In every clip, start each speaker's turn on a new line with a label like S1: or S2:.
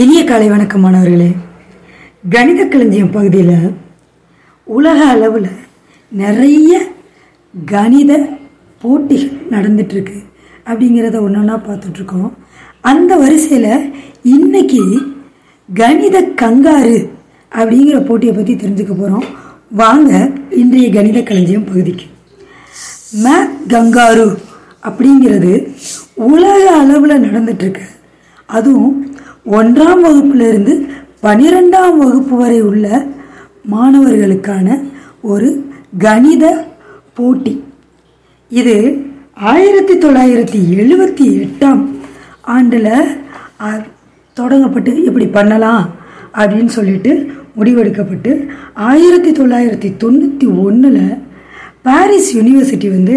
S1: இனிய காலை வணக்கம் மாணவர்களே. கணித களஞ்சியம் பகுதியில் உலக அளவில் நிறைய கணித போட்டிகள் நடந்துட்டுருக்கு அப்படிங்கிறத ஒன்று ஒன்றா பார்த்துட்ருக்கோம் அந்த வரிசையில் இன்னைக்கு கணித கங்காரு அப்படிங்கிற போட்டியை பற்றி தெரிஞ்சுக்க போகிறோம் வாங்க இன்றைய கணித களஞ்சியம் பகுதிக்கு. மேத் கங்காரு அப்படிங்கிறது உலக அளவில் நடந்துட்டுருக்கு. அதுவும் ஒன்றாம் வகுப்பிலிருந்து பனிரெண்டாம் வகுப்பு வரை உள்ள மாணவர்களுக்கான ஒரு கணித போட்டி. இது ஆயிரத்தி தொள்ளாயிரத்தி எழுபத்தி எட்டாம் ஆண்டில் தொடங்கப்பட்டு இப்படி பண்ணலாம் அப்படின்னு சொல்லிட்டு முடிவெடுக்கப்பட்டு ஆயிரத்தி தொள்ளாயிரத்தி தொண்ணூற்றி ஒன்றில் பாரிஸ் யூனிவர்சிட்டி வந்து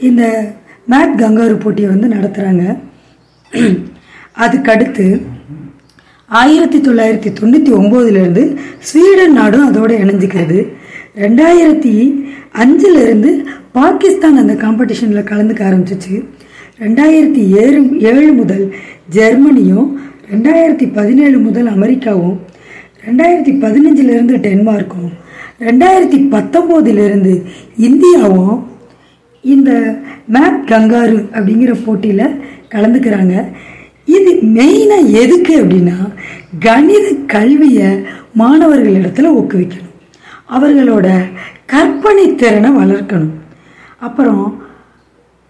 S1: இந்த மேத் கங்காரு போட்டியை வந்து நடத்துகிறாங்க அதுக்கடுத்து ஆயிரத்தி தொள்ளாயிரத்தி தொண்ணூற்றி ஒம்போதுலேருந்து ஸ்வீடன் நாடும் அதோடு இணைஞ்சிக்கிறது. ரெண்டாயிரத்தி அஞ்சுலேருந்து பாகிஸ்தான் அந்த காம்படிஷனில் கலந்துக்க ஆரம்பிச்சிச்சு. ரெண்டாயிரத்தி ஏழு ஏழு முதல் ஜெர்மனியும் ரெண்டாயிரத்தி பதினேழு முதல் அமெரிக்காவும் ரெண்டாயிரத்தி பதினஞ்சுலேருந்து டென்மார்க்கும் ரெண்டாயிரத்தி பத்தொம்போதுலேருந்து இந்தியாவும் இந்த மேப் கங்காரு அப்படிங்கிற போட்டியில் கலந்துக்கிறாங்க. இது மெயினாக எதுக்கு அப்படின்னா கணித கல்வியை மாணவர்களிடத்துல ஊக்குவிக்கணும். அவர்களோட கற்பனை திறனை வளர்க்கணும். அப்புறம்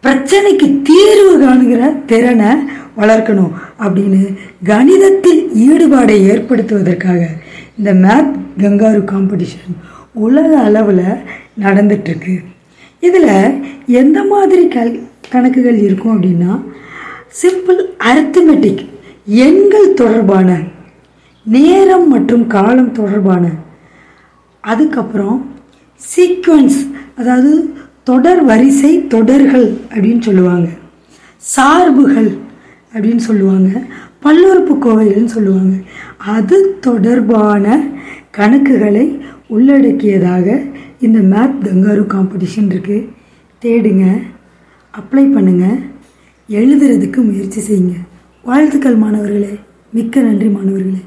S1: பிரச்சனைக்கு தீர்வு காணுகிற திறனை வளர்க்கணும் அப்படின்னு கணிதத்தில் ஈடுபாடை ஏற்படுத்துவதற்காக இந்த மேத் கங்காரு காம்படிஷன் உலக அளவில் நடந்துட்டுருக்கு இதில் எந்த மாதிரி கல் கணக்குகள் இருக்கும் அப்படின்னா சிம்பிள் அரித்மெட்டிக் எண்கள் தொடர்பான நேரம் மற்றும் காலம் தொடர்பான. அதுக்கப்புறம் சீக்வன்ஸ் அதாவது தொடர் வரிசை தொடர்கள் அப்படின்னு சொல்லுவாங்க. சார்புகள் அப்படின்னு சொல்லுவாங்க. பல்லுறுப்பு கோவைகள்னு சொல்லுவாங்க. அது தொடர்பான கணக்குகளை உள்ளடக்கியதாக இந்த மேப் கங்காரு காம்படிஷன் இருக்குது தேடுங்க அப்ளை பண்ணுங்கள் எழுதுறதுக்கு முயற்சி செய்யுங்க. வாழ்த்துக்கள் மாணவர்களே. மிக்க நன்றி மாணவர்களே.